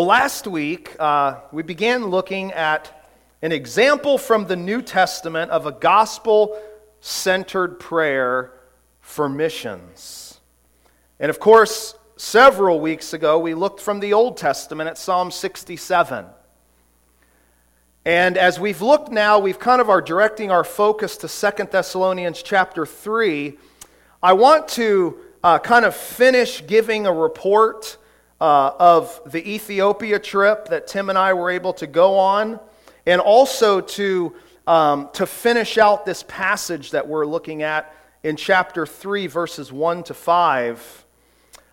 Well, last week uh, we began looking at an example from the New Testament of a gospel centered prayer for missions. And of course, several weeks ago we looked from the Old Testament at Psalm 67. And as we've looked now, we've kind of are directing our focus to Second Thessalonians chapter 3. I want to uh, kind of finish giving a report uh, of the Ethiopia trip that Tim and I were able to go on, and also to, um, to finish out this passage that we're looking at in chapter 3, verses 1 to 5.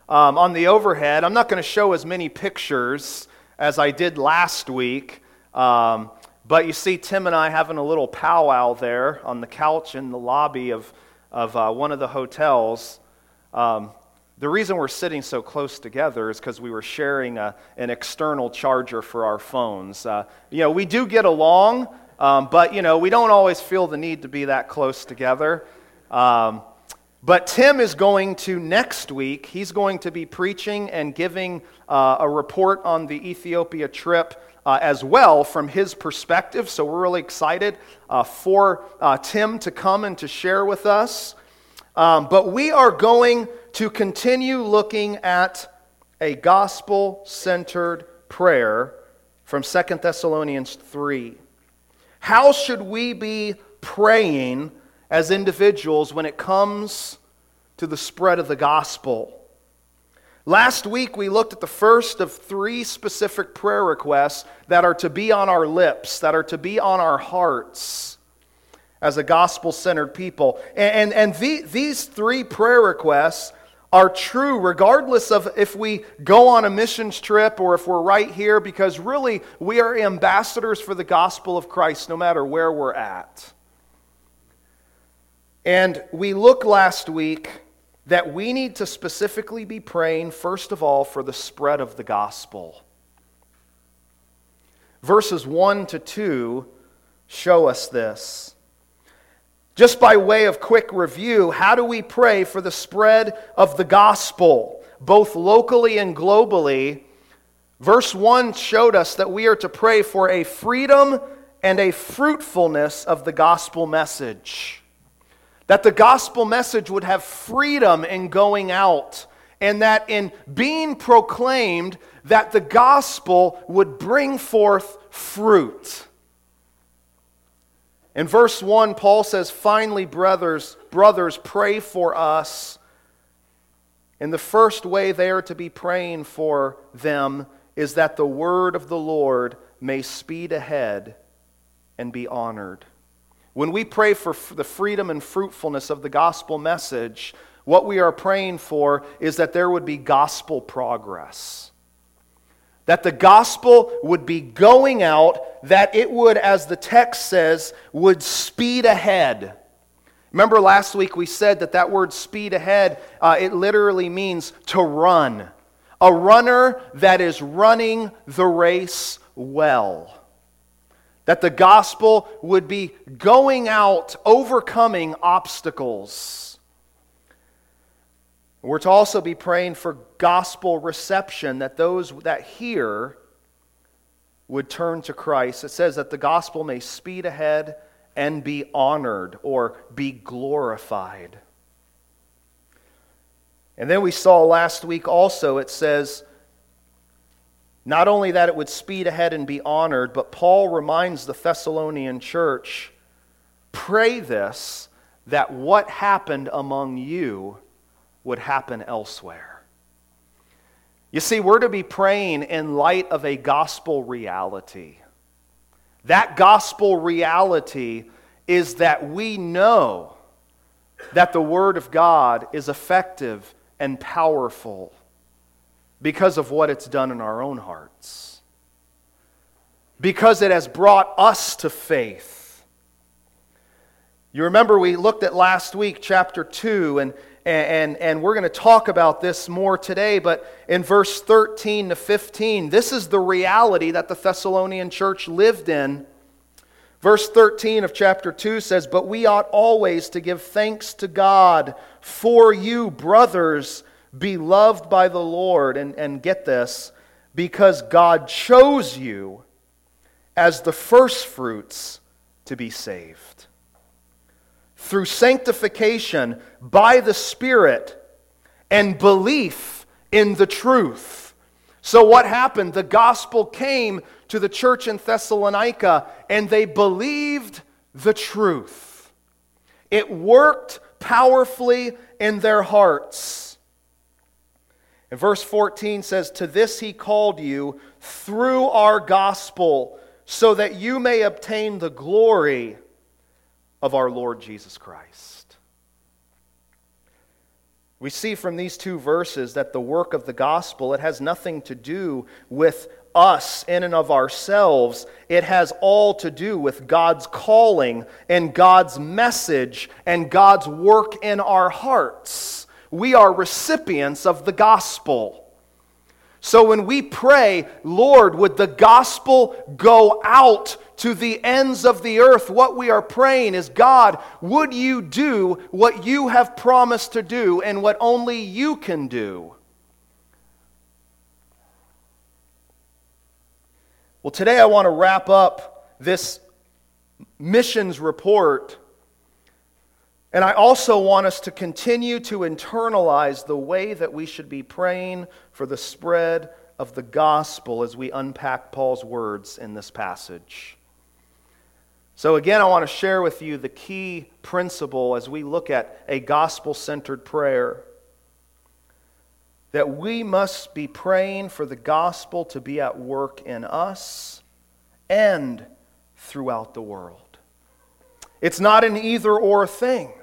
Um, on the overhead, I'm not going to show as many pictures as I did last week, um, but you see Tim and I having a little powwow there on the couch in the lobby of, of uh, one of the hotels. Um, the reason we're sitting so close together is because we were sharing a, an external charger for our phones. Uh, you know, we do get along, um, but, you know, we don't always feel the need to be that close together. Um, but Tim is going to, next week, he's going to be preaching and giving uh, a report on the Ethiopia trip uh, as well from his perspective. So we're really excited uh, for uh, Tim to come and to share with us. Um, but we are going to continue looking at a gospel centered prayer from 2 Thessalonians 3. How should we be praying as individuals when it comes to the spread of the gospel? Last week, we looked at the first of three specific prayer requests that are to be on our lips, that are to be on our hearts as a gospel centered people. And, and, and the, these three prayer requests are true regardless of if we go on a missions trip or if we're right here, because really we are ambassadors for the gospel of Christ no matter where we're at. And we look last week that we need to specifically be praying, first of all, for the spread of the gospel. Verses 1 to 2 show us this. Just by way of quick review, how do we pray for the spread of the gospel, both locally and globally? Verse 1 showed us that we are to pray for a freedom and a fruitfulness of the gospel message. That the gospel message would have freedom in going out, and that in being proclaimed, that the gospel would bring forth fruit. In verse 1, Paul says, Finally, brothers, brothers, pray for us. And the first way they are to be praying for them is that the word of the Lord may speed ahead and be honored. When we pray for the freedom and fruitfulness of the gospel message, what we are praying for is that there would be gospel progress that the gospel would be going out, that it would, as the text says, would speed ahead. Remember last week we said that that word speed ahead, uh, it literally means to run. A runner that is running the race well. That the gospel would be going out, overcoming obstacles we're to also be praying for gospel reception, that those that hear would turn to Christ. It says that the gospel may speed ahead and be honored or be glorified. And then we saw last week also, it says not only that it would speed ahead and be honored, but Paul reminds the Thessalonian church pray this, that what happened among you would happen elsewhere. You see, we're to be praying in light of a gospel reality. That gospel reality is that we know that the Word of God is effective and powerful because of what it's done in our own hearts, because it has brought us to faith. You remember we looked at last week, chapter 2, and, and, and, and we're going to talk about this more today, but in verse 13 to 15, this is the reality that the Thessalonian church lived in. Verse 13 of chapter 2 says, But we ought always to give thanks to God for you, brothers, beloved by the Lord. And, and get this, because God chose you as the firstfruits to be saved. Through sanctification by the Spirit and belief in the truth. So, what happened? The gospel came to the church in Thessalonica and they believed the truth. It worked powerfully in their hearts. And verse 14 says, To this he called you through our gospel, so that you may obtain the glory of our Lord Jesus Christ. We see from these two verses that the work of the gospel, it has nothing to do with us in and of ourselves. It has all to do with God's calling and God's message and God's work in our hearts. We are recipients of the gospel. So when we pray, Lord, would the gospel go out to the ends of the earth? What we are praying is, God, would you do what you have promised to do and what only you can do? Well, today I want to wrap up this missions report. And I also want us to continue to internalize the way that we should be praying for the spread of the gospel as we unpack Paul's words in this passage. So, again, I want to share with you the key principle as we look at a gospel centered prayer that we must be praying for the gospel to be at work in us and throughout the world. It's not an either or thing.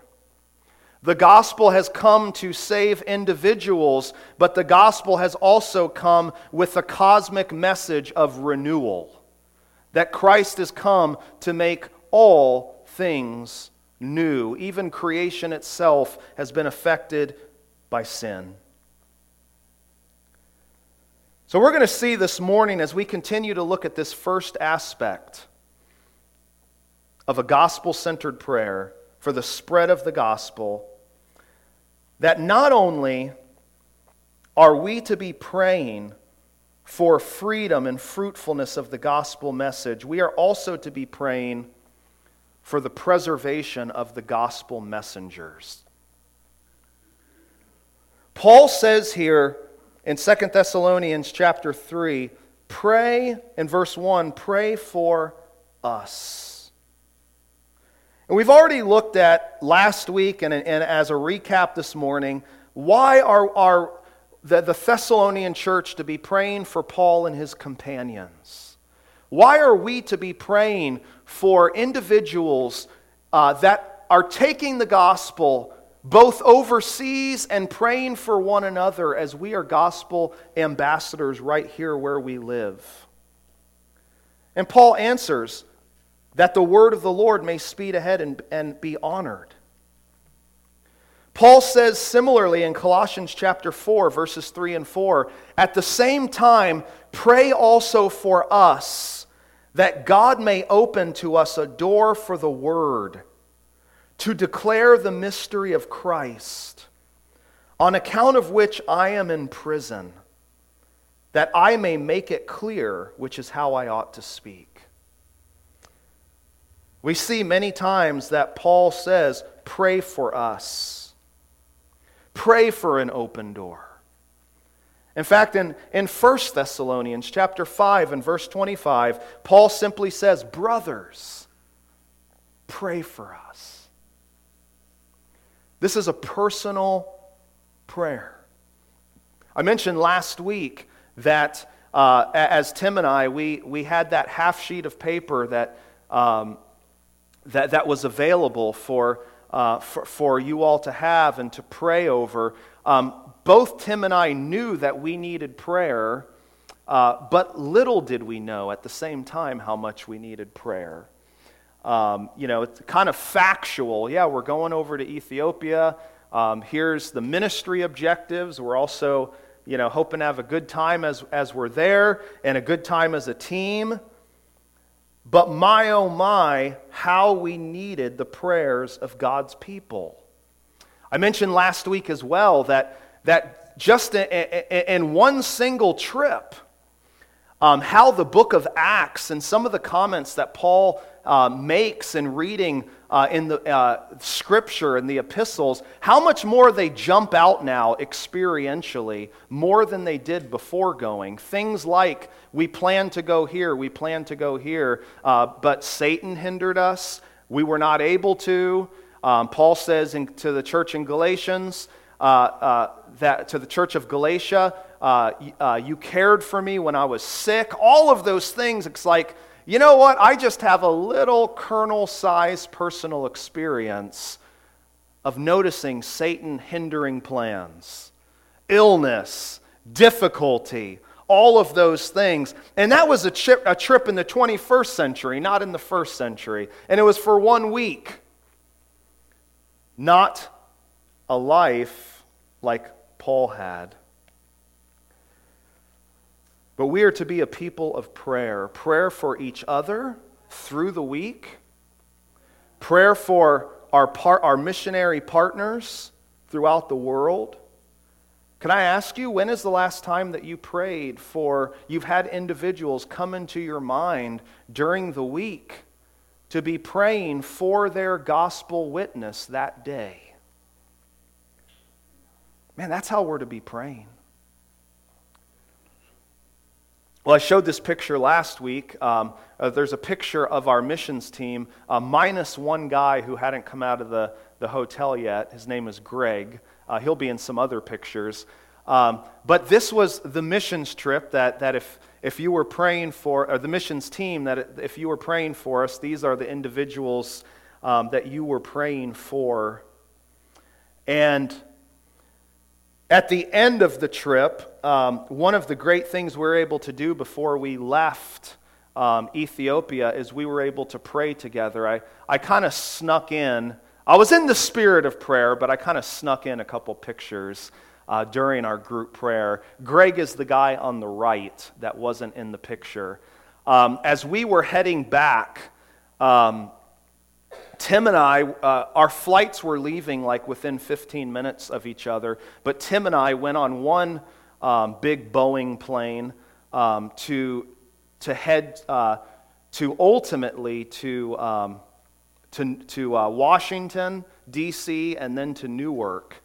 The gospel has come to save individuals, but the gospel has also come with a cosmic message of renewal that Christ has come to make all things new. Even creation itself has been affected by sin. So, we're going to see this morning as we continue to look at this first aspect of a gospel centered prayer for the spread of the gospel that not only are we to be praying for freedom and fruitfulness of the gospel message, we are also to be praying for the preservation of the gospel messengers. Paul says here, in 2 Thessalonians chapter 3, pray, in verse 1, pray for us. And we've already looked at last week and, and as a recap this morning, why are, are the, the Thessalonian church to be praying for Paul and his companions? Why are we to be praying for individuals uh, that are taking the gospel both overseas and praying for one another as we are gospel ambassadors right here where we live. And Paul answers that the word of the Lord may speed ahead and, and be honored. Paul says similarly in Colossians chapter 4, verses 3 and 4 at the same time, pray also for us that God may open to us a door for the word to declare the mystery of Christ, on account of which I am in prison, that I may make it clear which is how I ought to speak. We see many times that Paul says, Pray for us. Pray for an open door. In fact, in, in 1 Thessalonians chapter 5 and verse 25, Paul simply says, Brothers, pray for us. This is a personal prayer. I mentioned last week that uh, as Tim and I, we, we had that half sheet of paper that, um, that, that was available for, uh, for, for you all to have and to pray over. Um, both Tim and I knew that we needed prayer, uh, but little did we know at the same time how much we needed prayer. Um, you know, it's kind of factual. Yeah, we're going over to Ethiopia. Um, here's the ministry objectives. We're also, you know, hoping to have a good time as, as we're there and a good time as a team. But my, oh my, how we needed the prayers of God's people. I mentioned last week as well that, that just in, one single trip, um, how the book of Acts and some of the comments that Paul uh, makes in reading uh, in the uh, scripture and the epistles, how much more they jump out now experientially, more than they did before going. Things like, we plan to go here, we plan to go here, uh, but Satan hindered us, we were not able to. Um, Paul says in, to the church in Galatians, uh, uh, that to the church of Galatia, uh, you cared for me when I was sick. All of those things, it's like, you know what? I just have a little kernel sized personal experience of noticing Satan hindering plans, illness, difficulty, all of those things. And that was a trip, a trip in the 21st century, not in the first century. And it was for one week. Not a life like Paul had. But we are to be a people of prayer prayer for each other through the week, prayer for our, par- our missionary partners throughout the world. Can I ask you, when is the last time that you prayed for, you've had individuals come into your mind during the week to be praying for their gospel witness that day? Man, that's how we're to be praying. Well, I showed this picture last week. Um, uh, there's a picture of our missions team, uh, minus one guy who hadn't come out of the, the hotel yet. His name is Greg. Uh, he'll be in some other pictures. Um, but this was the missions trip that, that if, if you were praying for, or the missions team, that if you were praying for us, these are the individuals um, that you were praying for. And at the end of the trip, um, one of the great things we were able to do before we left um, Ethiopia is we were able to pray together. I, I kind of snuck in, I was in the spirit of prayer, but I kind of snuck in a couple pictures uh, during our group prayer. Greg is the guy on the right that wasn't in the picture. Um, as we were heading back, um, Tim and I, uh, our flights were leaving like within 15 minutes of each other, but Tim and I went on one um, big Boeing plane um, to, to head uh, to ultimately to, um, to, to uh, Washington, D.C., and then to Newark.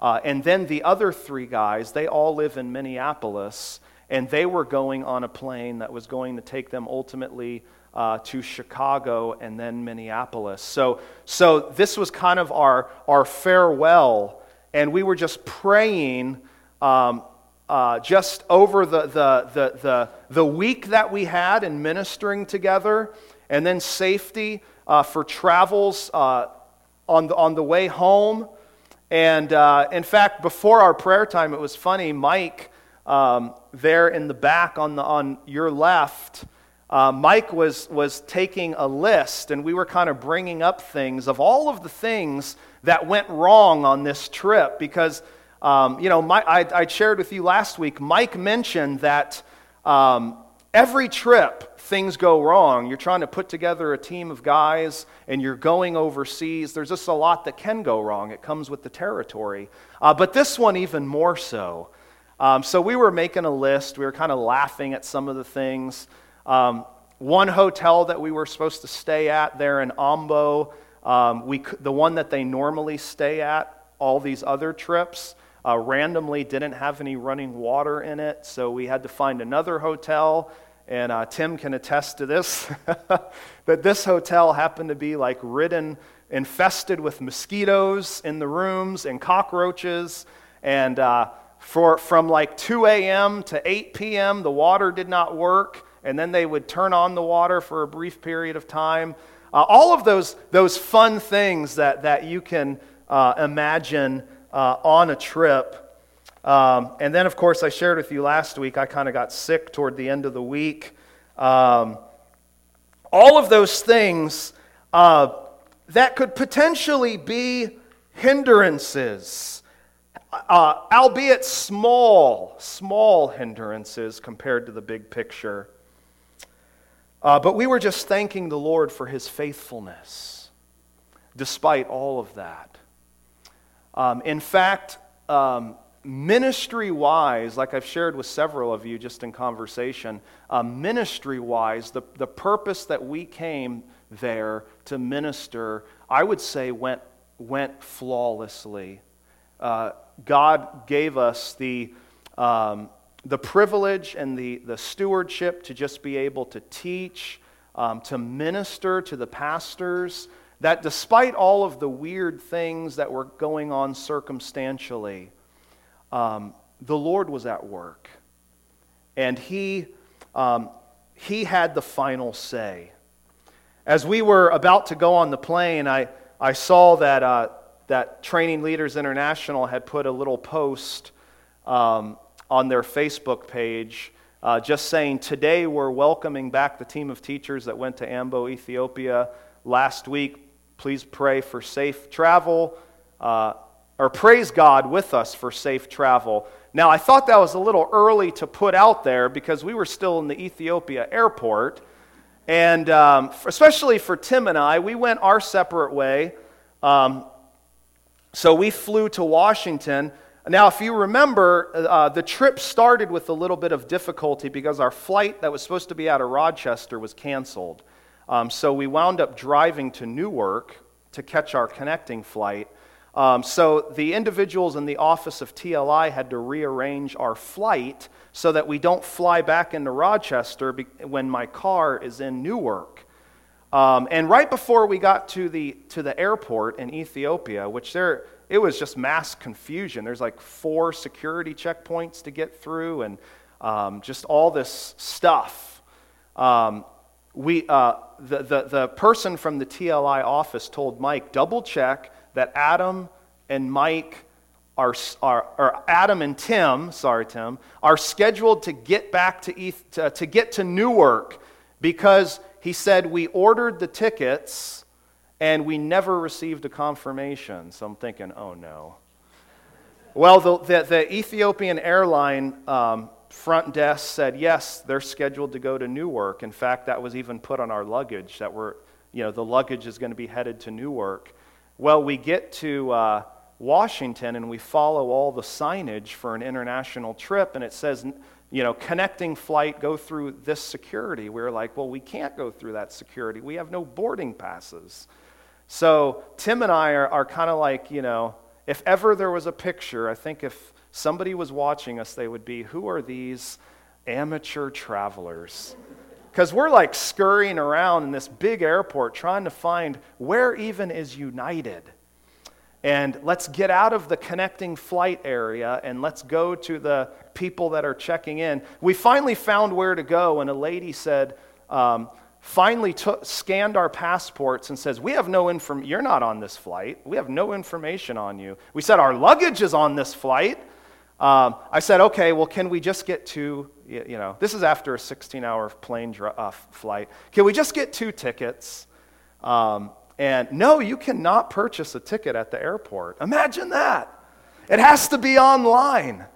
Uh, and then the other three guys, they all live in Minneapolis, and they were going on a plane that was going to take them ultimately uh, to Chicago and then Minneapolis. So, so this was kind of our, our farewell, and we were just praying um, uh, just over the, the, the, the, the week that we had in ministering together, and then safety uh, for travels uh, on, the, on the way home. And uh, in fact, before our prayer time, it was funny. Mike, um, there in the back on, the, on your left, uh, Mike was, was taking a list, and we were kind of bringing up things of all of the things that went wrong on this trip. Because, um, you know, my, I, I, shared with you last week, Mike mentioned that um, every trip things go wrong. You're trying to put together a team of guys and you're going overseas. There's just a lot that can go wrong. It comes with the territory. Uh, but this one, even more so. Um, so we were making a list. We were kind of laughing at some of the things. Um, one hotel that we were supposed to stay at there in Ambo, um, we, the one that they normally stay at, all these other trips, uh, randomly didn't have any running water in it, so we had to find another hotel. And uh, Tim can attest to this that this hotel happened to be like ridden, infested with mosquitoes in the rooms and cockroaches. And uh, for, from like 2 a.m. to 8 p.m., the water did not work and then they would turn on the water for a brief period of time. Uh, all of those, those fun things that, that you can uh, imagine uh, on a trip. Um, and then, of course, I shared with you last week, I kind of got sick toward the end of the week. Um, all of those things uh, that could potentially be hindrances uh, albeit small, small hindrances compared to the big picture. Uh, but we were just thanking the Lord for his faithfulness despite all of that. Um, in fact, um, ministry wise, like I've shared with several of you just in conversation, uh, ministry wise, the, the purpose that we came there to minister, I would say, went, went flawlessly. Uh, God gave us the, um, the privilege and the, the stewardship to just be able to teach, um, to minister to the pastors, that despite all of the weird things that were going on circumstantially, um, the Lord was at work. And He, um, he had the final say. As we were about to go on the plane, I, I saw that, uh, that Training Leaders International had put a little post um, on their Facebook page uh, just saying, Today we're welcoming back the team of teachers that went to Ambo, Ethiopia last week. Please pray for safe travel. Uh, or praise God with us for safe travel. Now, I thought that was a little early to put out there because we were still in the Ethiopia airport. And um, especially for Tim and I, we went our separate way. Um, so we flew to Washington. Now, if you remember, uh, the trip started with a little bit of difficulty because our flight that was supposed to be out of Rochester was canceled. Um, so we wound up driving to Newark to catch our connecting flight. Um, so the individuals in the office of TLI had to rearrange our flight so that we don't fly back into Rochester be- when my car is in Newark. Um, and right before we got to the, to the airport in Ethiopia, which there, it was just mass confusion. There's like four security checkpoints to get through and um, just all this stuff. Um, we, uh, the, the, the person from the TLI office told Mike, double check that Adam and Mike are, are Adam and Tim, sorry, Tim, are scheduled to get back to, Eth, to, to get to Newark because he said we ordered the tickets and we never received a confirmation. So I'm thinking, oh no. Well, the, the, the Ethiopian airline um, front desk said yes, they're scheduled to go to Newark. In fact, that was even put on our luggage that we're, you know, the luggage is going to be headed to Newark. Well, we get to uh, Washington and we follow all the signage for an international trip, and it says, you know, connecting flight, go through this security. We we're like, well, we can't go through that security. We have no boarding passes. So Tim and I are, are kind of like, you know, if ever there was a picture, I think if somebody was watching us, they would be, who are these amateur travelers? Because we're like scurrying around in this big airport trying to find where even is United. And let's get out of the connecting flight area and let's go to the people that are checking in. We finally found where to go, and a lady said, um, finally took, scanned our passports and says, We have no information. You're not on this flight. We have no information on you. We said, Our luggage is on this flight. Um, I said, okay, well, can we just get two, you know, this is after a 16 hour plane dr- uh, flight. Can we just get two tickets? Um, and no, you cannot purchase a ticket at the airport. Imagine that. It has to be online.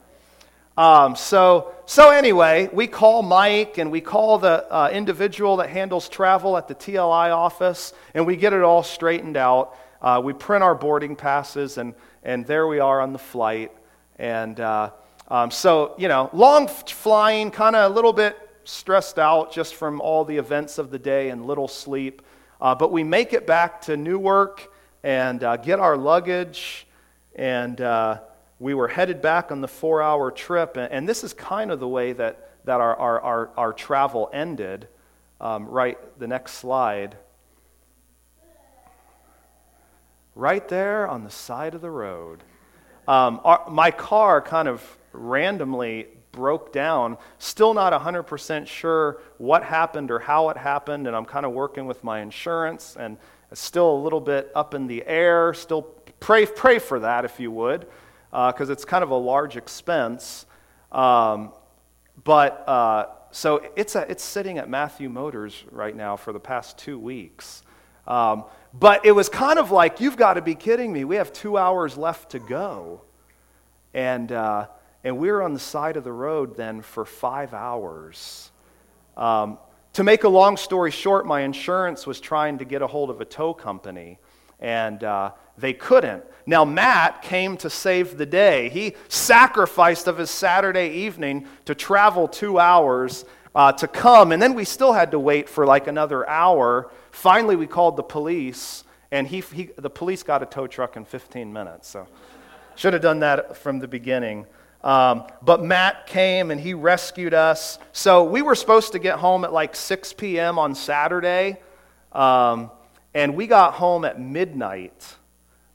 Um, so, so anyway, we call Mike and we call the uh, individual that handles travel at the TLI office, and we get it all straightened out. Uh, we print our boarding passes, and, and there we are on the flight. And uh, um, so, you know, long flying, kind of a little bit stressed out just from all the events of the day and little sleep. Uh, but we make it back to Newark and uh, get our luggage. And uh, we were headed back on the four hour trip. And, and, this is kind of the way that, that our, our, our, our travel ended. Um, right, the next slide. Right there on the side of the road. Um, our, my car kind of randomly broke down. Still not 100% sure what happened or how it happened, and I'm kind of working with my insurance, and still a little bit up in the air. Still pray, pray for that if you would, because uh, it's kind of a large expense. Um, but uh, so it's, a, it's sitting at Matthew Motors right now for the past two weeks. Um, but it was kind of like, you've got to be kidding me. We have two hours left to go. And, uh, and we were on the side of the road then for five hours. Um, to make a long story short, my insurance was trying to get a hold of a tow company. and uh, they couldn't. Now, Matt came to save the day. He sacrificed of his Saturday evening to travel two hours uh, to come, and then we still had to wait for like another hour. Finally, we called the police, and he, he, the police got a tow truck in 15 minutes. So, should have done that from the beginning. Um, but Matt came and he rescued us. So we were supposed to get home at like 6 p.m. on Saturday, um, and we got home at midnight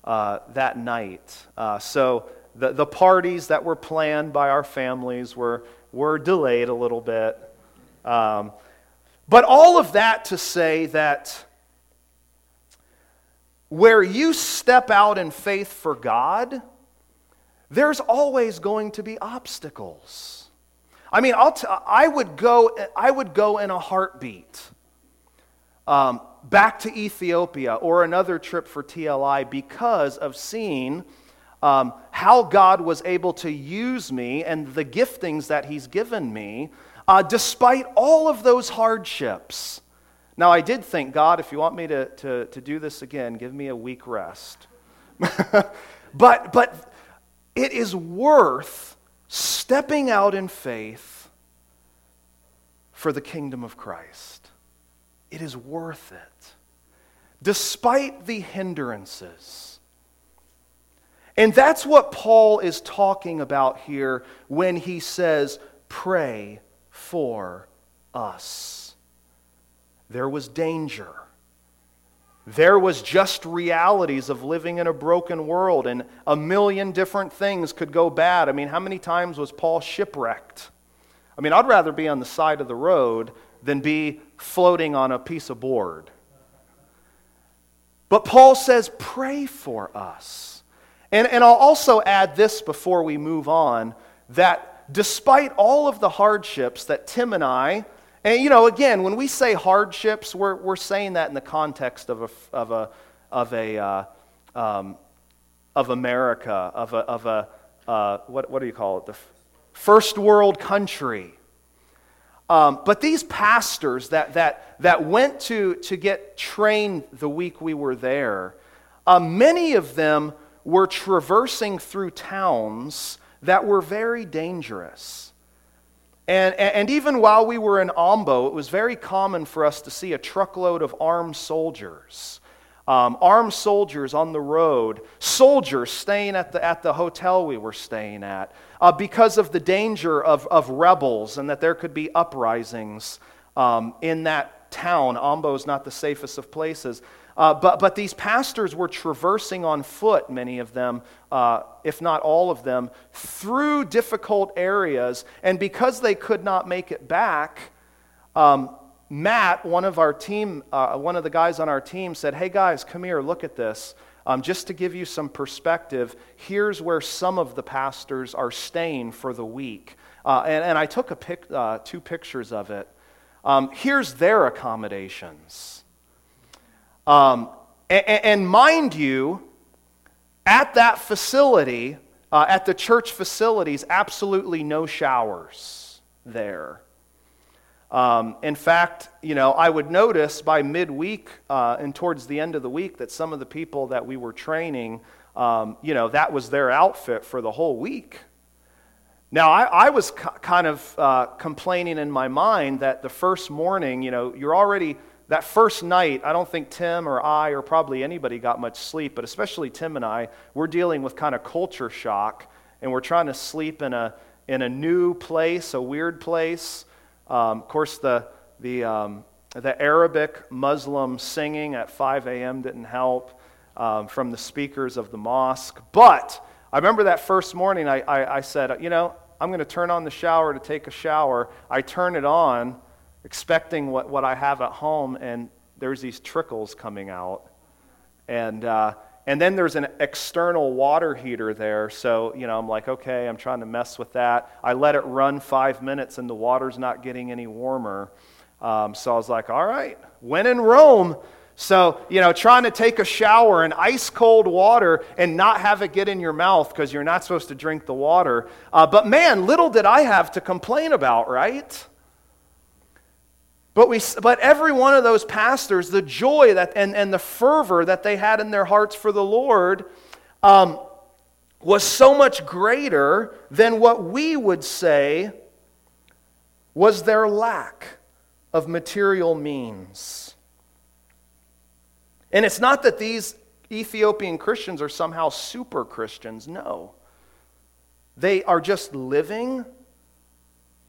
uh, that night. Uh, so the, the parties that were planned by our families were, were delayed a little bit. Um, but all of that to say that where you step out in faith for God, there's always going to be obstacles. I mean, I'll t- I, would go, I would go in a heartbeat um, back to Ethiopia or another trip for TLI because of seeing um, how God was able to use me and the giftings that He's given me uh, despite all of those hardships. Now, I did think, God, if you want me to, to, to do this again, give me a week rest. but, but it is worth stepping out in faith for the kingdom of Christ. It is worth it, despite the hindrances. And that's what Paul is talking about here when he says, Pray for us. There was danger. There was just realities of living in a broken world, and a million different things could go bad. I mean, how many times was Paul shipwrecked? I mean, I'd rather be on the side of the road than be floating on a piece of board. But Paul says, pray for us. And, and I'll also add this before we move on that despite all of the hardships that Tim and I, and you know, again, when we say hardships, we're, we're saying that in the context of a, of a, of a, uh, um, of America, of a, of a uh, what, what do you call it? The first world country. Um, but these pastors that, that, that went to, to get trained the week we were there, uh, many of them were traversing through towns that were very dangerous. And, and even while we were in Ambo, it was very common for us to see a truckload of armed soldiers um, armed soldiers on the road, soldiers staying at the, at the hotel we were staying at, uh, because of the danger of, of rebels and that there could be uprisings um, in that town. Ambo is not the safest of places. Uh, but, but these pastors were traversing on foot, many of them, uh, if not all of them, through difficult areas. And because they could not make it back, um, Matt, one of our team, uh, one of the guys on our team said, Hey guys, come here, look at this. Um, just to give you some perspective, here's where some of the pastors are staying for the week. Uh, and, and, I took a pic, uh, two pictures of it. Um, here's their accommodations. Um, and, and, mind you, at that facility, uh, at the church facilities, absolutely no showers there. Um, in fact, you know, I would notice by midweek uh, and towards the end of the week that some of the people that we were training, um, you know, that was their outfit for the whole week. Now, I, I was kind of uh, complaining in my mind that the first morning, you know, you're already, that first night, I don't think Tim or I or probably anybody got much sleep, but especially Tim and I, we're dealing with kind of culture shock and we're trying to sleep in a, in a new place, a weird place. Um, of course, the, the, um, the Arabic Muslim singing at 5 a.m. didn't help um, from the speakers of the mosque. But I remember that first morning, I, I, I said, you know, I'm going to turn on the shower to take a shower. I turn it on, expecting what, what I have at home, and there's these trickles coming out. And, uh, and then there's an external water heater there. So, you know, I'm like, okay, I'm trying to mess with that. I let it run five minutes and the water's not getting any warmer. Um, so I was like, all right, when in Rome. So, you know, trying to take a shower in ice cold water and not have it get in your mouth because you're not supposed to drink the water. Uh, but man, little did I have to complain about, right? But, we, but every one of those pastors, the joy that, and, and the fervor that they had in their hearts for the Lord um, was so much greater than what we would say was their lack of material means. And it's not that these Ethiopian Christians are somehow super Christians. No. They are just living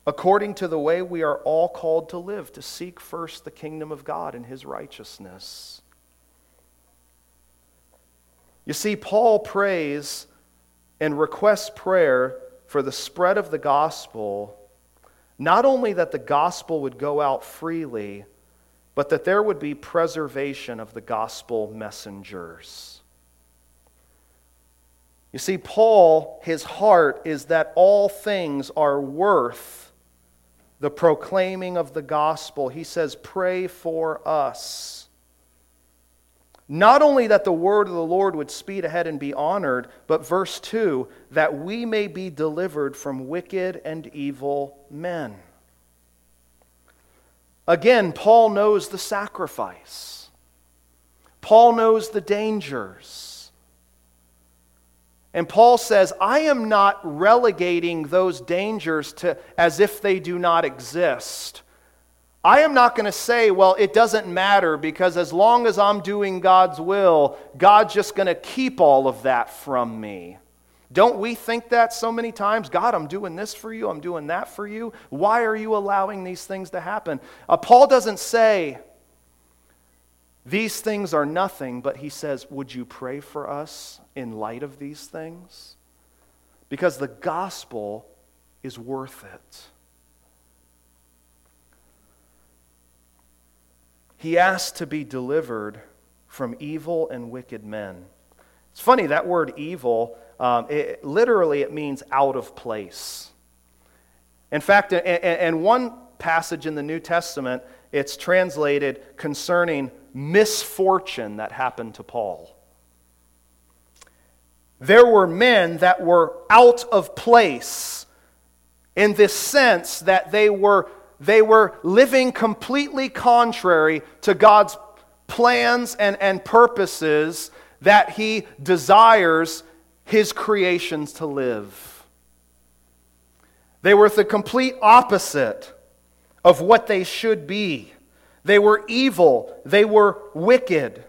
according to the way we are all called to live, to seek first the kingdom of God and his righteousness. You see, Paul prays and requests prayer for the spread of the gospel, not only that the gospel would go out freely, but that there would be preservation of the gospel messengers. You see, Paul, his heart is that all things are worth the proclaiming of the gospel. He says, Pray for us. Not only that the word of the Lord would speed ahead and be honored, but verse 2 that we may be delivered from wicked and evil men. Again, Paul knows the sacrifice, Paul knows the dangers. And Paul says, I am not relegating those dangers to as if they do not exist. I am not going to say, well, it doesn't matter because as long as I'm doing God's will, God's just going to keep all of that from me. Don't we think that so many times? God, I'm doing this for you, I'm doing that for you. Why are you allowing these things to happen? Uh, Paul doesn't say, these things are nothing, but he says, Would you pray for us in light of these things? Because the gospel is worth it. He asked to be delivered from evil and wicked men. It's funny, that word evil um, it, literally, it means out of place. In fact, in one passage in the New Testament, it's translated concerning misfortune that happened to Paul. There were men that were out of place in this sense that they were, they were living completely contrary to God's plans and, and purposes that He desires his creations to live. They were the complete opposite of what they should be. They were evil, they were wicked.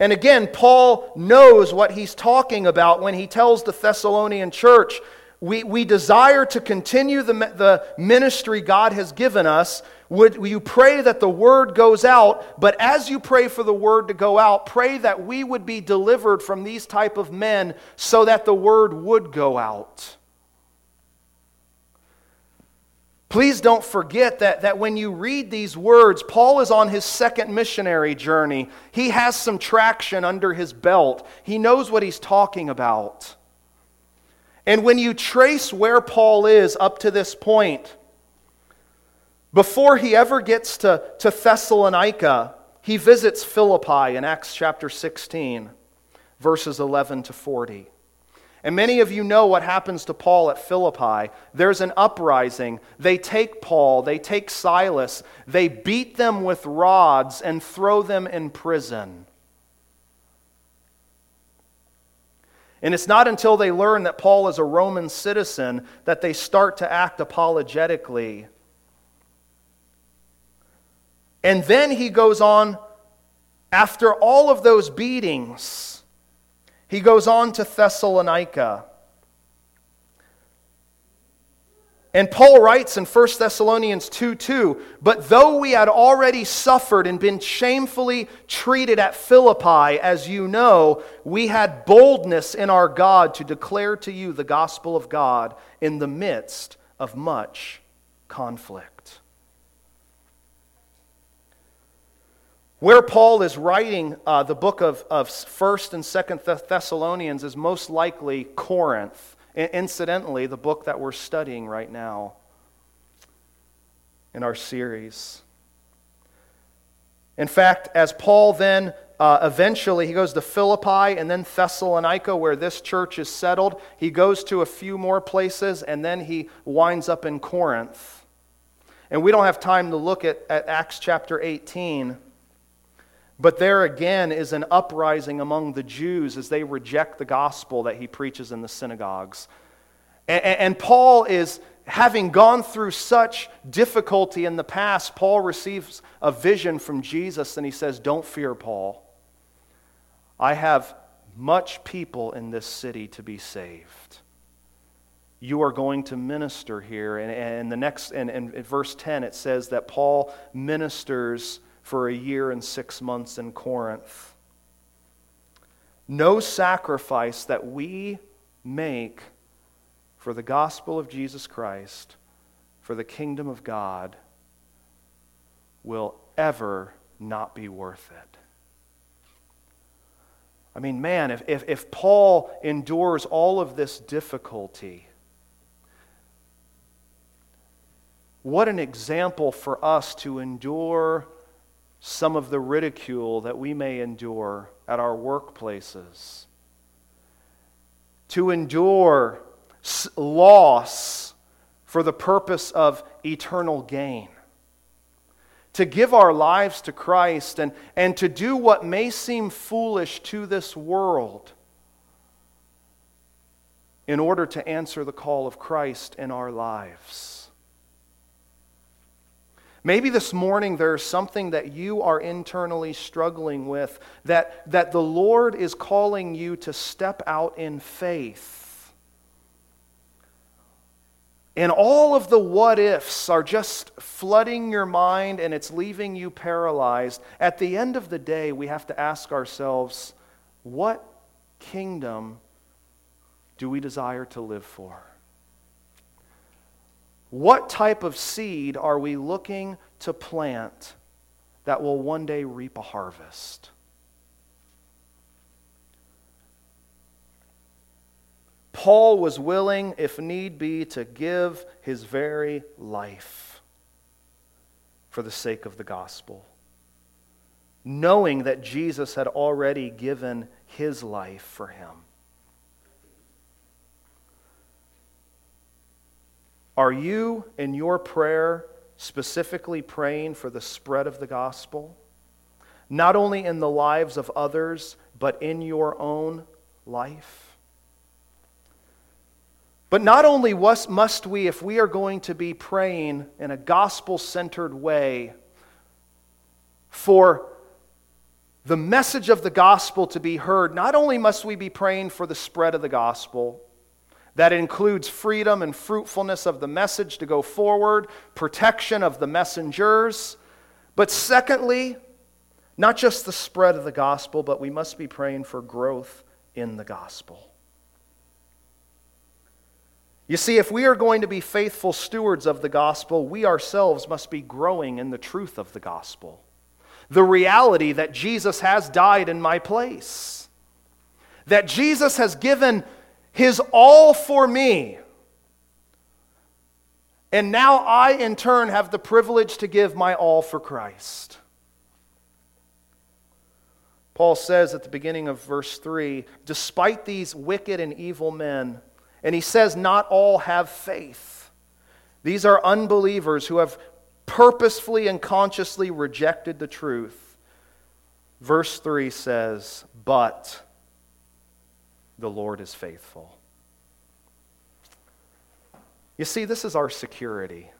And again, Paul knows what he's talking about when he tells the Thessalonian church we, we desire to continue the, the ministry God has given us. Would you pray that the word goes out, but as you pray for the word to go out, pray that we would be delivered from these type of men so that the word would go out. Please don't forget that, that when you read these words, Paul is on his second missionary journey. He has some traction under his belt, he knows what he's talking about. And when you trace where Paul is up to this point, before he ever gets to, to Thessalonica, he visits Philippi in Acts chapter 16, verses 11 to 40. And many of you know what happens to Paul at Philippi. There's an uprising. They take Paul, they take Silas, they beat them with rods and throw them in prison. And it's not until they learn that Paul is a Roman citizen that they start to act apologetically. And then he goes on, after all of those beatings, he goes on to Thessalonica. And Paul writes in 1 Thessalonians 2 2, but though we had already suffered and been shamefully treated at Philippi, as you know, we had boldness in our God to declare to you the gospel of God in the midst of much conflict. Where Paul is writing uh, the book of, of 1st and 2nd Thessalonians is most likely Corinth. Incidentally, the book that we're studying right now in our series. In fact, as Paul then uh, eventually he goes to Philippi and then Thessalonica, where this church is settled. He goes to a few more places and then he winds up in Corinth. And we don't have time to look at, at Acts chapter 18. But there again is an uprising among the Jews as they reject the gospel that he preaches in the synagogues. And, and, Paul is, having gone through such difficulty in the past, Paul receives a vision from Jesus and he says, Don't fear, Paul. I have much people in this city to be saved. You are going to minister here. And, and the next, and, and in verse 10, it says that Paul ministers for a year and six months in Corinth. No sacrifice that we make for the gospel of Jesus Christ, for the kingdom of God, will ever not be worth it. I mean, man, if, if, if Paul endures all of this difficulty, what an example for us to endure some of the ridicule that we may endure at our workplaces, to endure loss for the purpose of eternal gain, to give our lives to Christ and, and to do what may seem foolish to this world in order to answer the call of Christ in our lives. Maybe this morning there's something that you are internally struggling with that, that the Lord is calling you to step out in faith. And all of the what ifs are just flooding your mind and it's leaving you paralyzed. At the end of the day, we have to ask ourselves what kingdom do we desire to live for? What type of seed are we looking to plant that will one day reap a harvest? Paul was willing, if need be, to give his very life for the sake of the gospel, knowing that Jesus had already given his life for him. Are you, in your prayer, specifically praying for the spread of the gospel? Not only in the lives of others, but in your own life? But not only must we, if we are going to be praying in a gospel centered way for the message of the gospel to be heard, not only must we be praying for the spread of the gospel, that includes freedom and fruitfulness of the message to go forward, protection of the messengers. But secondly, not just the spread of the gospel, but we must be praying for growth in the gospel. You see, if we are going to be faithful stewards of the gospel, we ourselves must be growing in the truth of the gospel. The reality that Jesus has died in my place, that Jesus has given his all for me. And now I, in turn, have the privilege to give my all for Christ. Paul says at the beginning of verse 3 despite these wicked and evil men, and he says, not all have faith. These are unbelievers who have purposefully and consciously rejected the truth. Verse 3 says, But the Lord is faithful. You see, this is our security.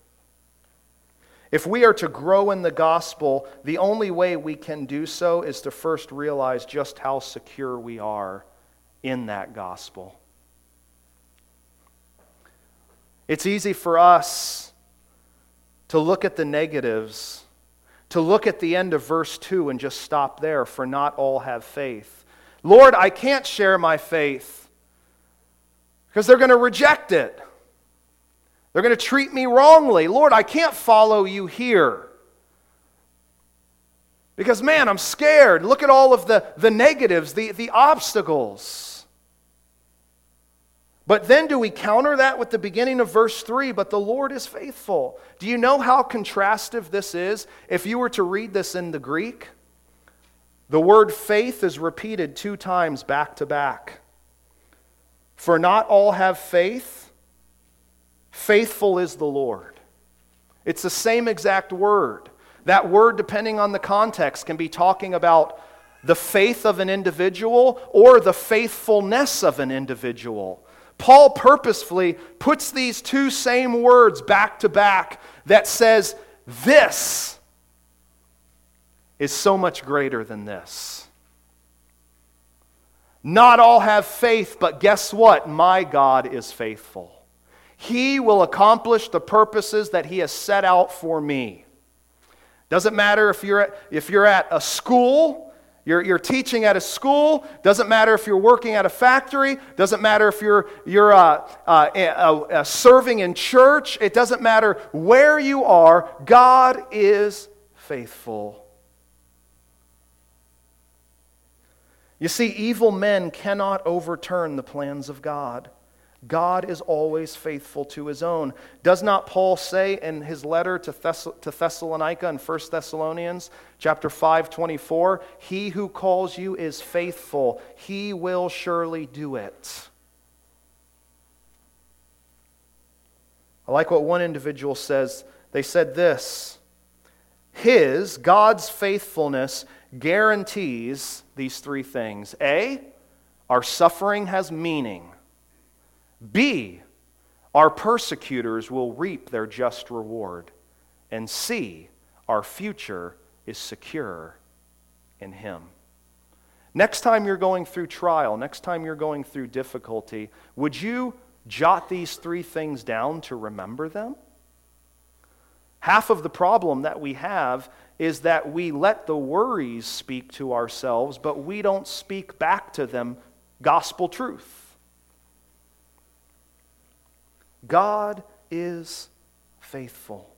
If we are to grow in the gospel, the only way we can do so is to first realize just how secure we are in that gospel. It's easy for us to look at the negatives, to look at the end of verse 2 and just stop there, for not all have faith. Lord, I can't share my faith because they're going to reject it. They're going to treat me wrongly. Lord, I can't follow you here. Because, man, I'm scared. Look at all of the, the negatives, the, the obstacles. But then do we counter that with the beginning of verse 3? But the Lord is faithful. Do you know how contrastive this is if you were to read this in the Greek? The word faith is repeated two times back to back. For not all have faith, faithful is the Lord. It's the same exact word. That word, depending on the context, can be talking about the faith of an individual or the faithfulness of an individual. Paul purposefully puts these two same words back to back that says, This is so much greater than this. Not all have faith, but guess what? My God is faithful. He will accomplish the purposes that He has set out for me. Doesn't matter if you're at, if you're at a school, you're, you're teaching at a school, doesn't matter if you're working at a factory, doesn't matter if you're, you're uh, uh, uh, serving in church, it doesn't matter where you are, God is faithful. You see, evil men cannot overturn the plans of God. God is always faithful to his own. Does not Paul say in his letter to, Thess- to Thessalonica in 1 Thessalonians chapter 5 24, he who calls you is faithful. He will surely do it. I like what one individual says. They said this His, God's faithfulness, guarantees these three things A, our suffering has meaning. B, our persecutors will reap their just reward. And C, our future is secure in Him. Next time you're going through trial, next time you're going through difficulty, would you jot these three things down to remember them? Half of the problem that we have is that we let the worries speak to ourselves, but we don't speak back to them gospel truth. God is faithful.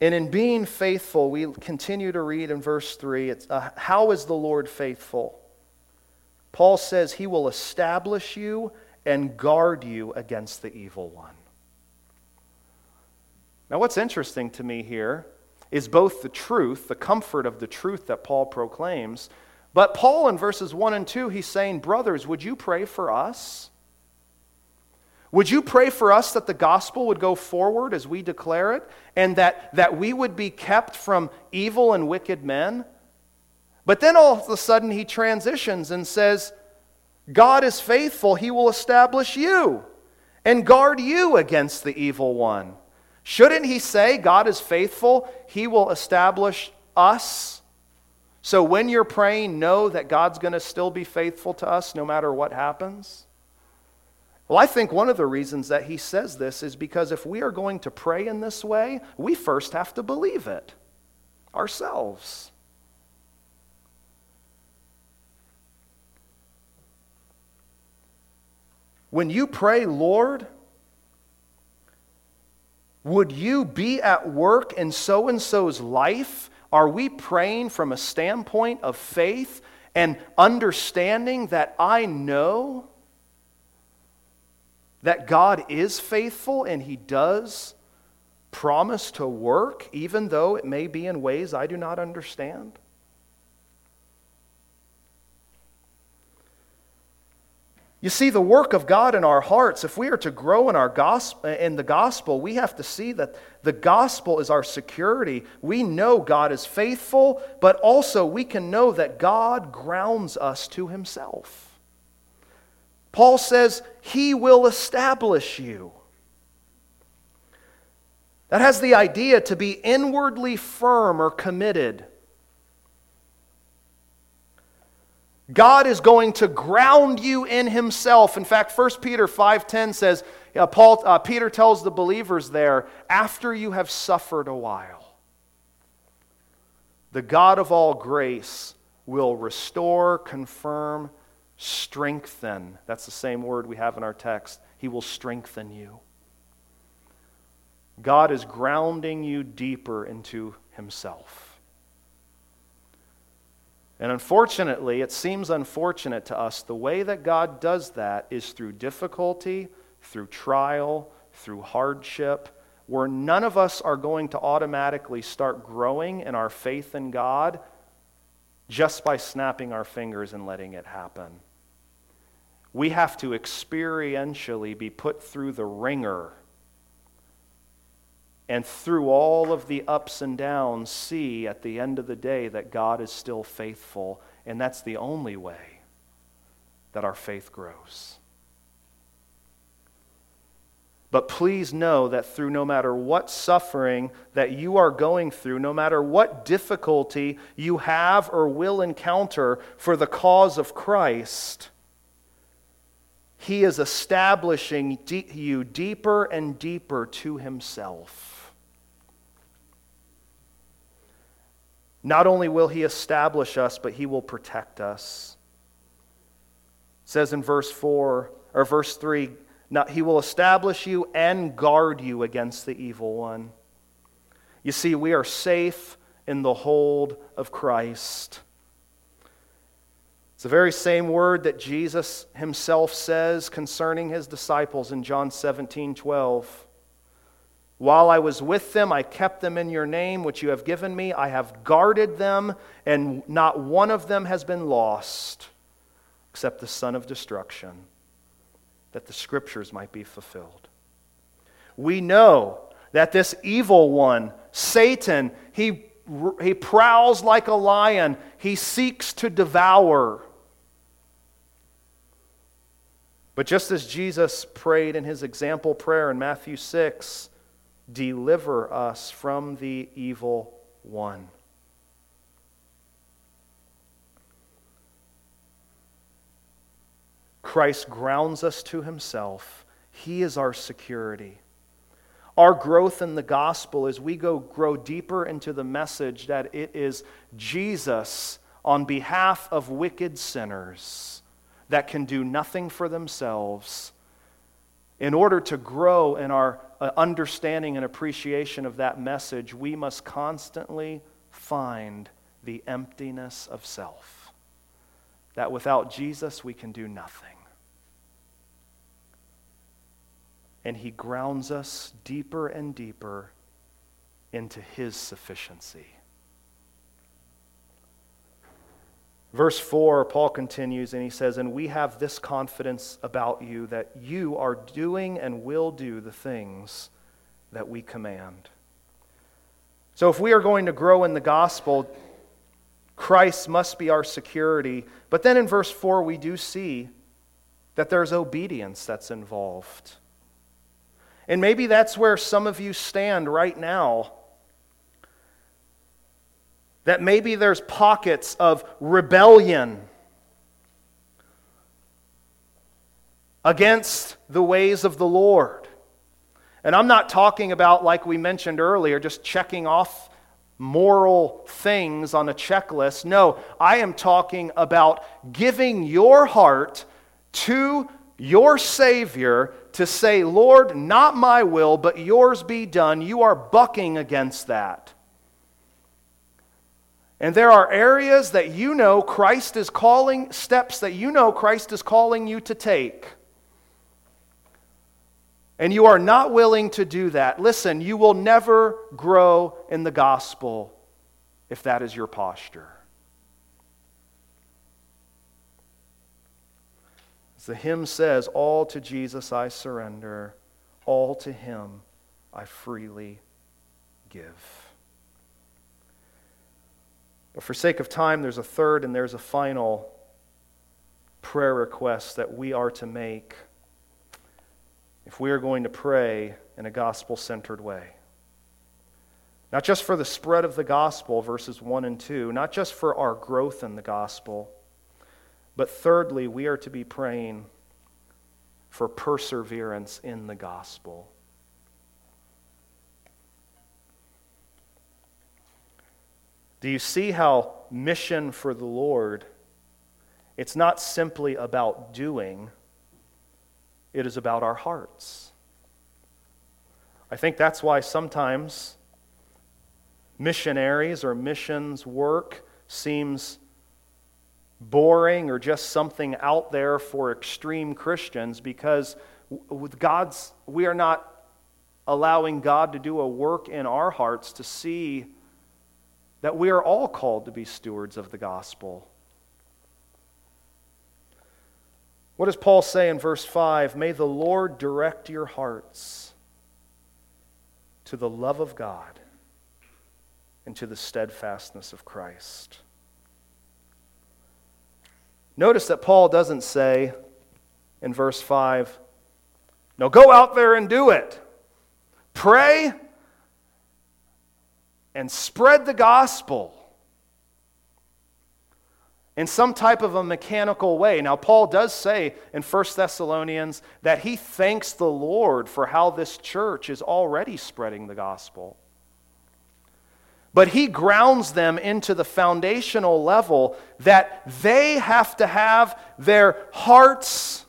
And in being faithful, we continue to read in verse 3 it's, uh, How is the Lord faithful? Paul says he will establish you and guard you against the evil one. Now, what's interesting to me here is both the truth, the comfort of the truth that Paul proclaims, but Paul in verses 1 and 2, he's saying, Brothers, would you pray for us? Would you pray for us that the gospel would go forward as we declare it and that, that we would be kept from evil and wicked men? But then all of a sudden he transitions and says, God is faithful. He will establish you and guard you against the evil one. Shouldn't he say, God is faithful? He will establish us. So when you're praying, know that God's going to still be faithful to us no matter what happens. Well, I think one of the reasons that he says this is because if we are going to pray in this way, we first have to believe it ourselves. When you pray, Lord, would you be at work in so and so's life? Are we praying from a standpoint of faith and understanding that I know that God is faithful and He does promise to work, even though it may be in ways I do not understand? You see, the work of God in our hearts, if we are to grow in, our gospel, in the gospel, we have to see that the gospel is our security. We know God is faithful, but also we can know that God grounds us to himself. Paul says, He will establish you. That has the idea to be inwardly firm or committed. God is going to ground you in himself. In fact, 1 Peter 5:10 says, uh, Paul, uh, Peter tells the believers there, after you have suffered a while, the God of all grace will restore, confirm, strengthen. That's the same word we have in our text. He will strengthen you. God is grounding you deeper into Himself. And unfortunately, it seems unfortunate to us, the way that God does that is through difficulty, through trial, through hardship, where none of us are going to automatically start growing in our faith in God just by snapping our fingers and letting it happen. We have to experientially be put through the wringer and through all of the ups and downs, see at the end of the day that God is still faithful. And that's the only way that our faith grows. But please know that through no matter what suffering that you are going through, no matter what difficulty you have or will encounter for the cause of Christ, He is establishing you deeper and deeper to Himself. Not only will he establish us, but he will protect us. It says in verse 4 or verse 3, not, he will establish you and guard you against the evil one. You see, we are safe in the hold of Christ. It's the very same word that Jesus himself says concerning his disciples in John 17 12. While I was with them, I kept them in your name, which you have given me. I have guarded them, and not one of them has been lost, except the son of destruction, that the scriptures might be fulfilled. We know that this evil one, Satan, he, he prowls like a lion, he seeks to devour. But just as Jesus prayed in his example prayer in Matthew 6, Deliver us from the evil one. Christ grounds us to himself. He is our security. Our growth in the gospel as we go grow deeper into the message that it is Jesus on behalf of wicked sinners that can do nothing for themselves. In order to grow in our understanding and appreciation of that message, we must constantly find the emptiness of self. That without Jesus, we can do nothing. And he grounds us deeper and deeper into his sufficiency. Verse 4, Paul continues and he says, And we have this confidence about you that you are doing and will do the things that we command. So if we are going to grow in the gospel, Christ must be our security. But then in verse 4, we do see that there's obedience that's involved. And maybe that's where some of you stand right now that maybe there's pockets of rebellion against the ways of the Lord. And I'm not talking about, like we mentioned earlier, just checking off moral things on a checklist. No, I am talking about giving your heart to your Savior to say, Lord, not my will, but yours be done. You are bucking against that. And there are areas that you know Christ is calling, steps that you know Christ is calling you to take. And you are not willing to do that. Listen, you will never grow in the gospel if that is your posture. As the hymn says, All to Jesus I surrender, all to him I freely give. But for sake of time, there's a third and there's a final prayer request that we are to make if we are going to pray in a gospel centered way. Not just for the spread of the gospel, verses 1 and 2, not just for our growth in the gospel, but thirdly, we are to be praying for perseverance in the gospel. Do you see how mission for the Lord, it's not simply about doing, it is about our hearts. I think that's why sometimes missionaries or missions work seems boring or just something out there for extreme Christians because with God's we are not allowing God to do a work in our hearts to see that we are all called to be stewards of the gospel. What does Paul say in verse 5? May the Lord direct your hearts to the love of God and to the steadfastness of Christ. Notice that Paul doesn't say in verse 5, now go out there and do it. Pray and spread the gospel in some type of a mechanical way. Now, Paul does say in 1 Thessalonians that he thanks the Lord for how this church is already spreading the gospel. But he grounds them into the foundational level that they have to have their hearts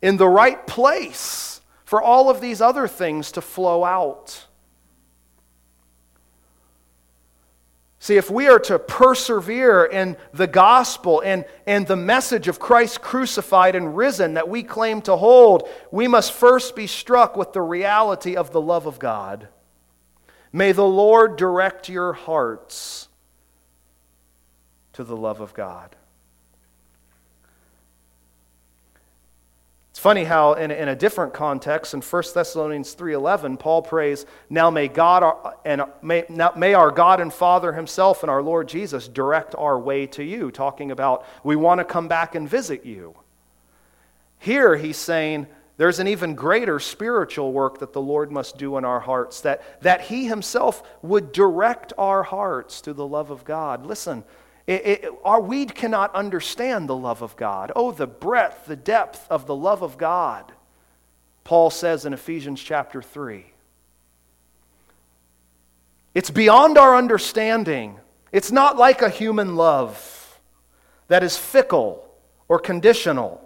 in the right place for all of these other things to flow out. See, if we are to persevere in the gospel and, and the message of Christ crucified and risen that we claim to hold, we must first be struck with the reality of the love of God. May the Lord direct your hearts to the love of God. Funny how in, in a different context in 1 thessalonians 3.11 paul prays now may god our, and may, now, may our god and father himself and our lord jesus direct our way to you talking about we want to come back and visit you. Here he's saying there's an even greater spiritual work that the lord must do in our hearts that, that he himself would direct our hearts to the love of god. Listen it, it, our, we cannot understand the love of God. Oh, the breadth, the depth of the love of God, Paul says in Ephesians chapter 3. It's beyond our understanding. It's not like a human love that is fickle or conditional.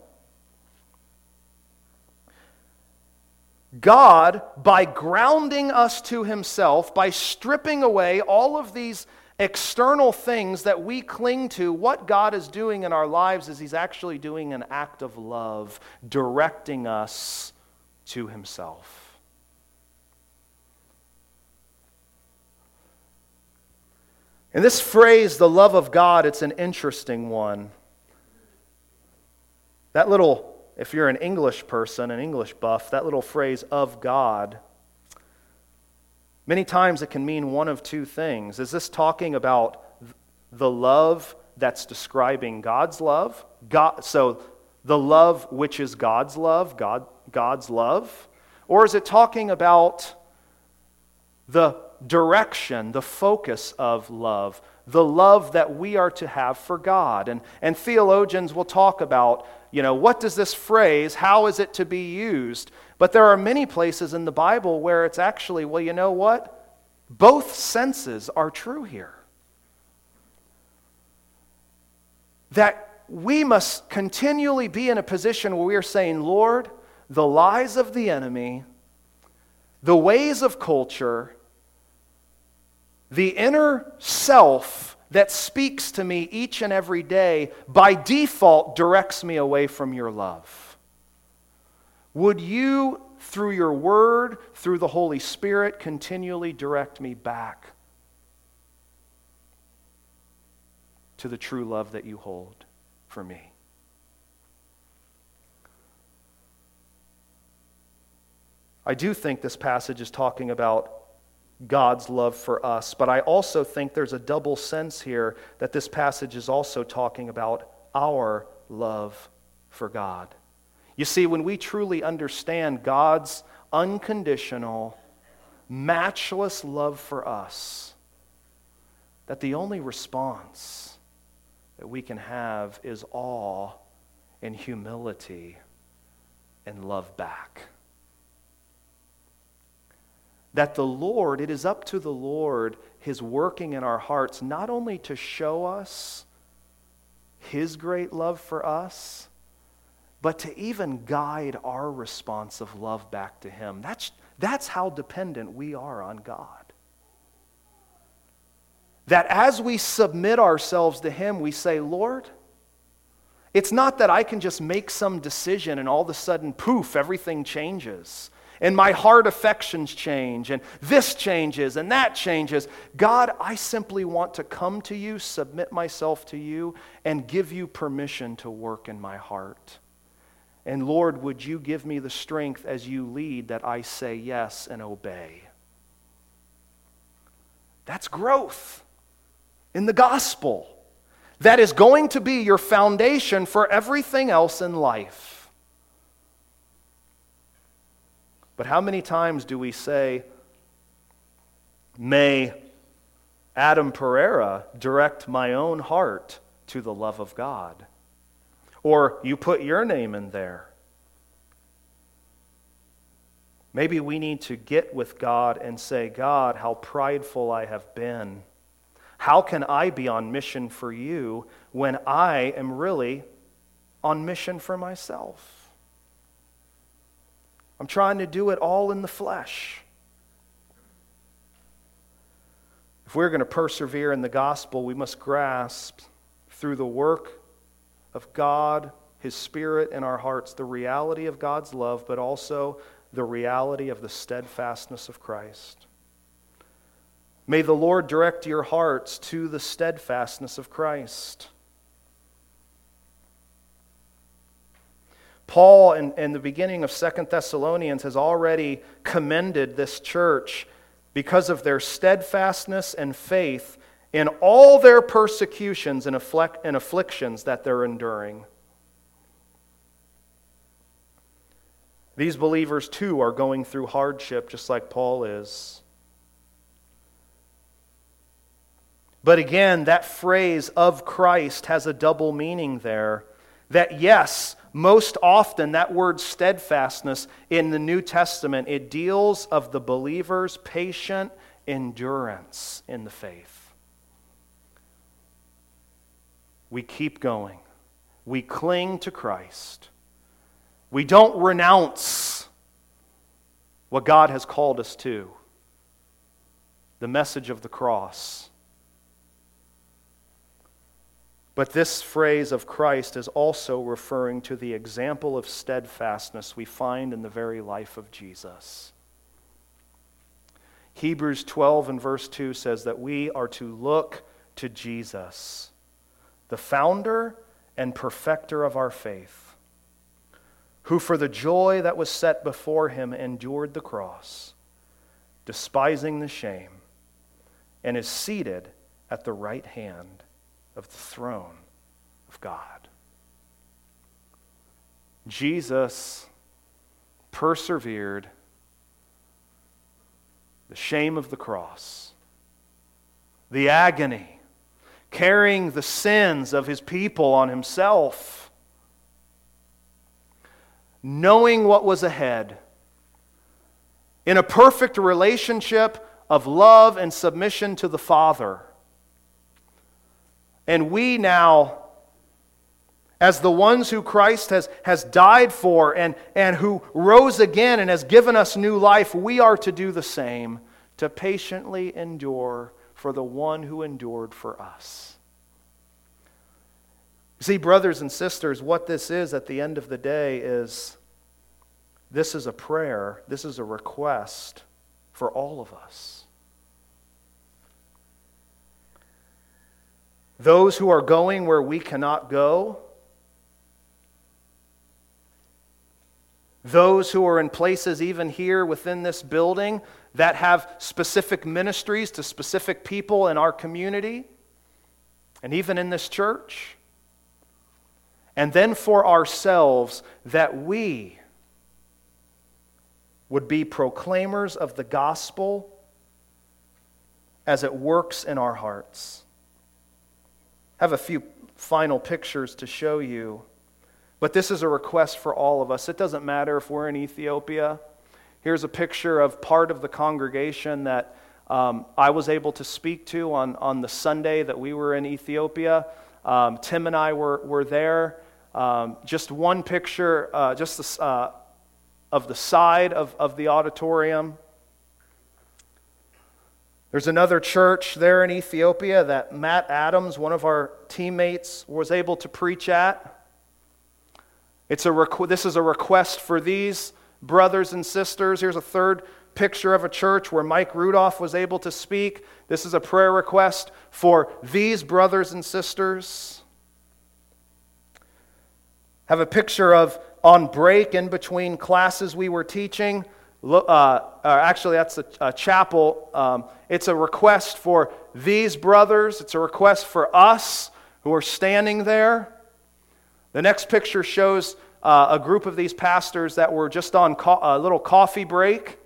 God, by grounding us to Himself, by stripping away all of these external things that we cling to, what God is doing in our lives is He's actually doing an act of love, directing us to Himself. And this phrase, the love of God, it's an interesting one. That little, if you're an English person, an English buff, that little phrase, of God, Many times it can mean one of two things. Is this talking about the love that's describing God's love? God, so the love which is God's love, God, God's love? Or is it talking about the direction, the focus of love, the love that we are to have for God? And, and theologians will talk about, you know, what does this phrase, how is it to be used? But there are many places in the Bible where it's actually, well, you know what? Both senses are true here. That we must continually be in a position where we are saying, Lord, the lies of the enemy, the ways of culture, the inner self that speaks to me each and every day by default directs me away from your love. Would you, through your word, through the Holy Spirit, continually direct me back to the true love that you hold for me? I do think this passage is talking about God's love for us, but I also think there's a double sense here that this passage is also talking about our love for God. You see, when we truly understand God's unconditional, matchless love for us, that the only response that we can have is awe and humility and love back. That the Lord, it is up to the Lord, His working in our hearts, not only to show us His great love for us but to even guide our response of love back to Him. That's, that's how dependent we are on God. That as we submit ourselves to Him, we say, Lord, it's not that I can just make some decision and all of a sudden, poof, everything changes. And my heart affections change, and this changes, and that changes. God, I simply want to come to you, submit myself to you, and give you permission to work in my heart. And Lord, would you give me the strength as you lead that I say yes and obey? That's growth in the gospel. That is going to be your foundation for everything else in life. But how many times do we say, May Adam Pereira direct my own heart to the love of God? Or you put your name in there. Maybe we need to get with God and say, God, how prideful I have been. How can I be on mission for you when I am really on mission for myself? I'm trying to do it all in the flesh. If we're going to persevere in the gospel, we must grasp through the work of God, His Spirit in our hearts, the reality of God's love, but also the reality of the steadfastness of Christ. May the Lord direct your hearts to the steadfastness of Christ. Paul, in, in the beginning of Second Thessalonians, has already commended this church because of their steadfastness and faith in all their persecutions and, afflic- and afflictions that they're enduring. These believers, too, are going through hardship just like Paul is. But again, that phrase of Christ has a double meaning there. That, yes, most often that word steadfastness in the New Testament, it deals of the believer's patient endurance in the faith. We keep going, we cling to Christ. We don't renounce what God has called us to the message of the cross. But this phrase of Christ is also referring to the example of steadfastness we find in the very life of Jesus. Hebrews 12 and verse 2 says that we are to look to Jesus, the founder and perfecter of our faith who for the joy that was set before him endured the cross, despising the shame, and is seated at the right hand of the throne of God. Jesus persevered the shame of the cross, the agony, carrying the sins of his people on himself knowing what was ahead, in a perfect relationship of love and submission to the Father. And we now, as the ones who Christ has, has died for and, and who rose again and has given us new life, we are to do the same, to patiently endure for the one who endured for us. See, brothers and sisters, what this is at the end of the day is this is a prayer, this is a request for all of us. Those who are going where we cannot go, those who are in places even here within this building that have specific ministries to specific people in our community and even in this church and then for ourselves that we would be proclaimers of the gospel as it works in our hearts. I have a few final pictures to show you, but this is a request for all of us. It doesn't matter if we're in Ethiopia. Here's a picture of part of the congregation that um, I was able to speak to on, on the Sunday that we were in Ethiopia. Um, Tim and I were, were there. Um, just one picture, uh, just this, uh, of the side of, of the auditorium. There's another church there in Ethiopia that Matt Adams, one of our teammates, was able to preach at. It's a requ- this is a request for these brothers and sisters. Here's a third picture of a church where Mike Rudolph was able to speak. This is a prayer request for these brothers and sisters have a picture of on break in between classes we were teaching uh, actually, that's a, a chapel. Um, it's a request for these brothers, it's a request for us who are standing there. The next picture shows uh, a group of these pastors that were just on co- a little coffee break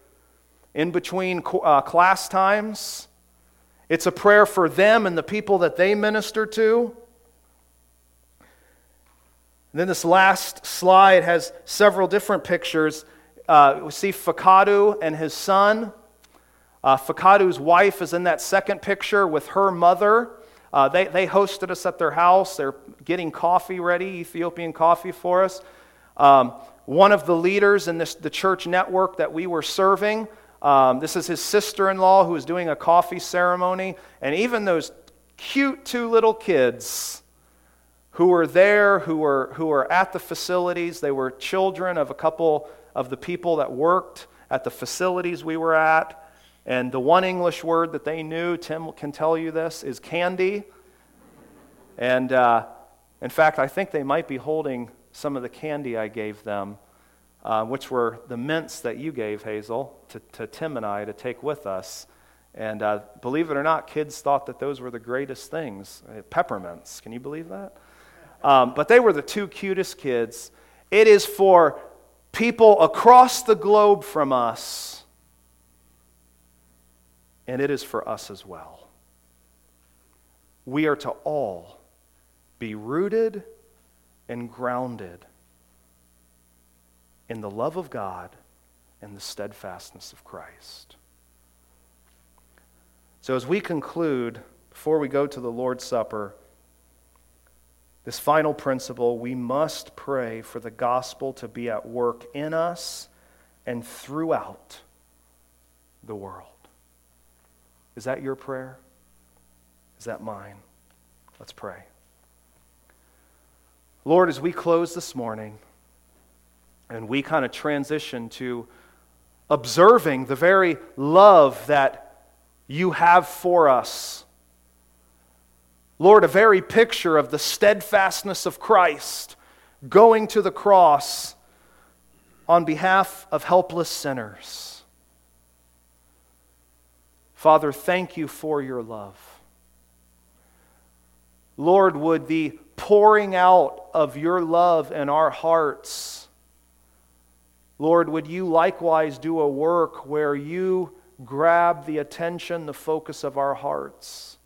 in between co- uh, class times. It's a prayer for them and the people that they minister to. And then this last slide has several different pictures. Uh, we see Fakadu and his son. Uh, Fakadu's wife is in that second picture with her mother. Uh, they, they hosted us at their house. They're getting coffee ready, Ethiopian coffee for us. Um, one of the leaders in this, the church network that we were serving, um, this is his sister in law who was doing a coffee ceremony. And even those cute two little kids who were there, who were, who were at the facilities, they were children of a couple of the people that worked at the facilities we were at. And the one English word that they knew, Tim can tell you this, is candy. And uh, in fact, I think they might be holding some of the candy I gave them, uh, which were the mints that you gave, Hazel, to, to Tim and I to take with us. And uh, believe it or not, kids thought that those were the greatest things. Uh, peppermints. Can you believe that? Um, but they were the two cutest kids. It is for people across the globe from us, and it is for us as well. We are to all be rooted and grounded in the love of God and the steadfastness of Christ. So, as we conclude, before we go to the Lord's Supper, this final principle we must pray for the gospel to be at work in us and throughout the world. Is that your prayer? Is that mine? Let's pray. Lord, as we close this morning and we kind of transition to observing the very love that you have for us Lord, a very picture of the steadfastness of Christ going to the cross on behalf of helpless sinners. Father, thank you for your love. Lord, would the pouring out of your love in our hearts, Lord, would you likewise do a work where you grab the attention, the focus of our hearts?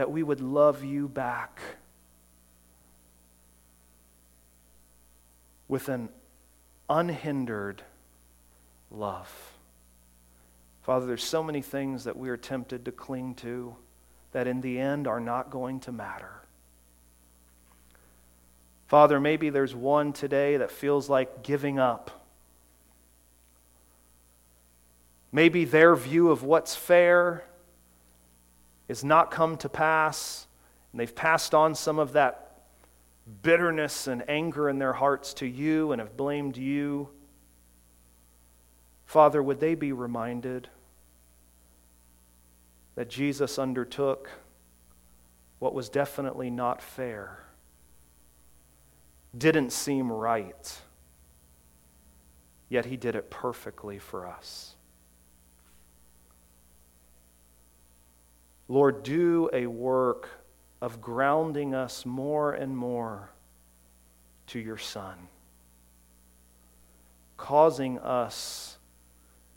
that we would love you back with an unhindered love. Father, there's so many things that we are tempted to cling to that in the end are not going to matter. Father, maybe there's one today that feels like giving up. Maybe their view of what's fair has not come to pass, and they've passed on some of that bitterness and anger in their hearts to you and have blamed you. Father, would they be reminded that Jesus undertook what was definitely not fair, didn't seem right, yet he did it perfectly for us. Lord, do a work of grounding us more and more to your Son, causing us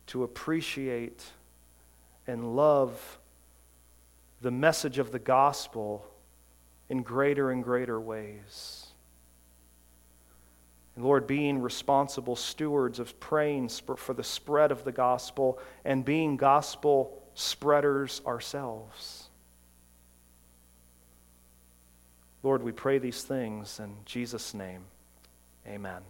to appreciate and love the message of the gospel in greater and greater ways. And Lord, being responsible stewards of praying for the spread of the gospel and being gospel spreaders ourselves. Lord, we pray these things in Jesus' name. Amen.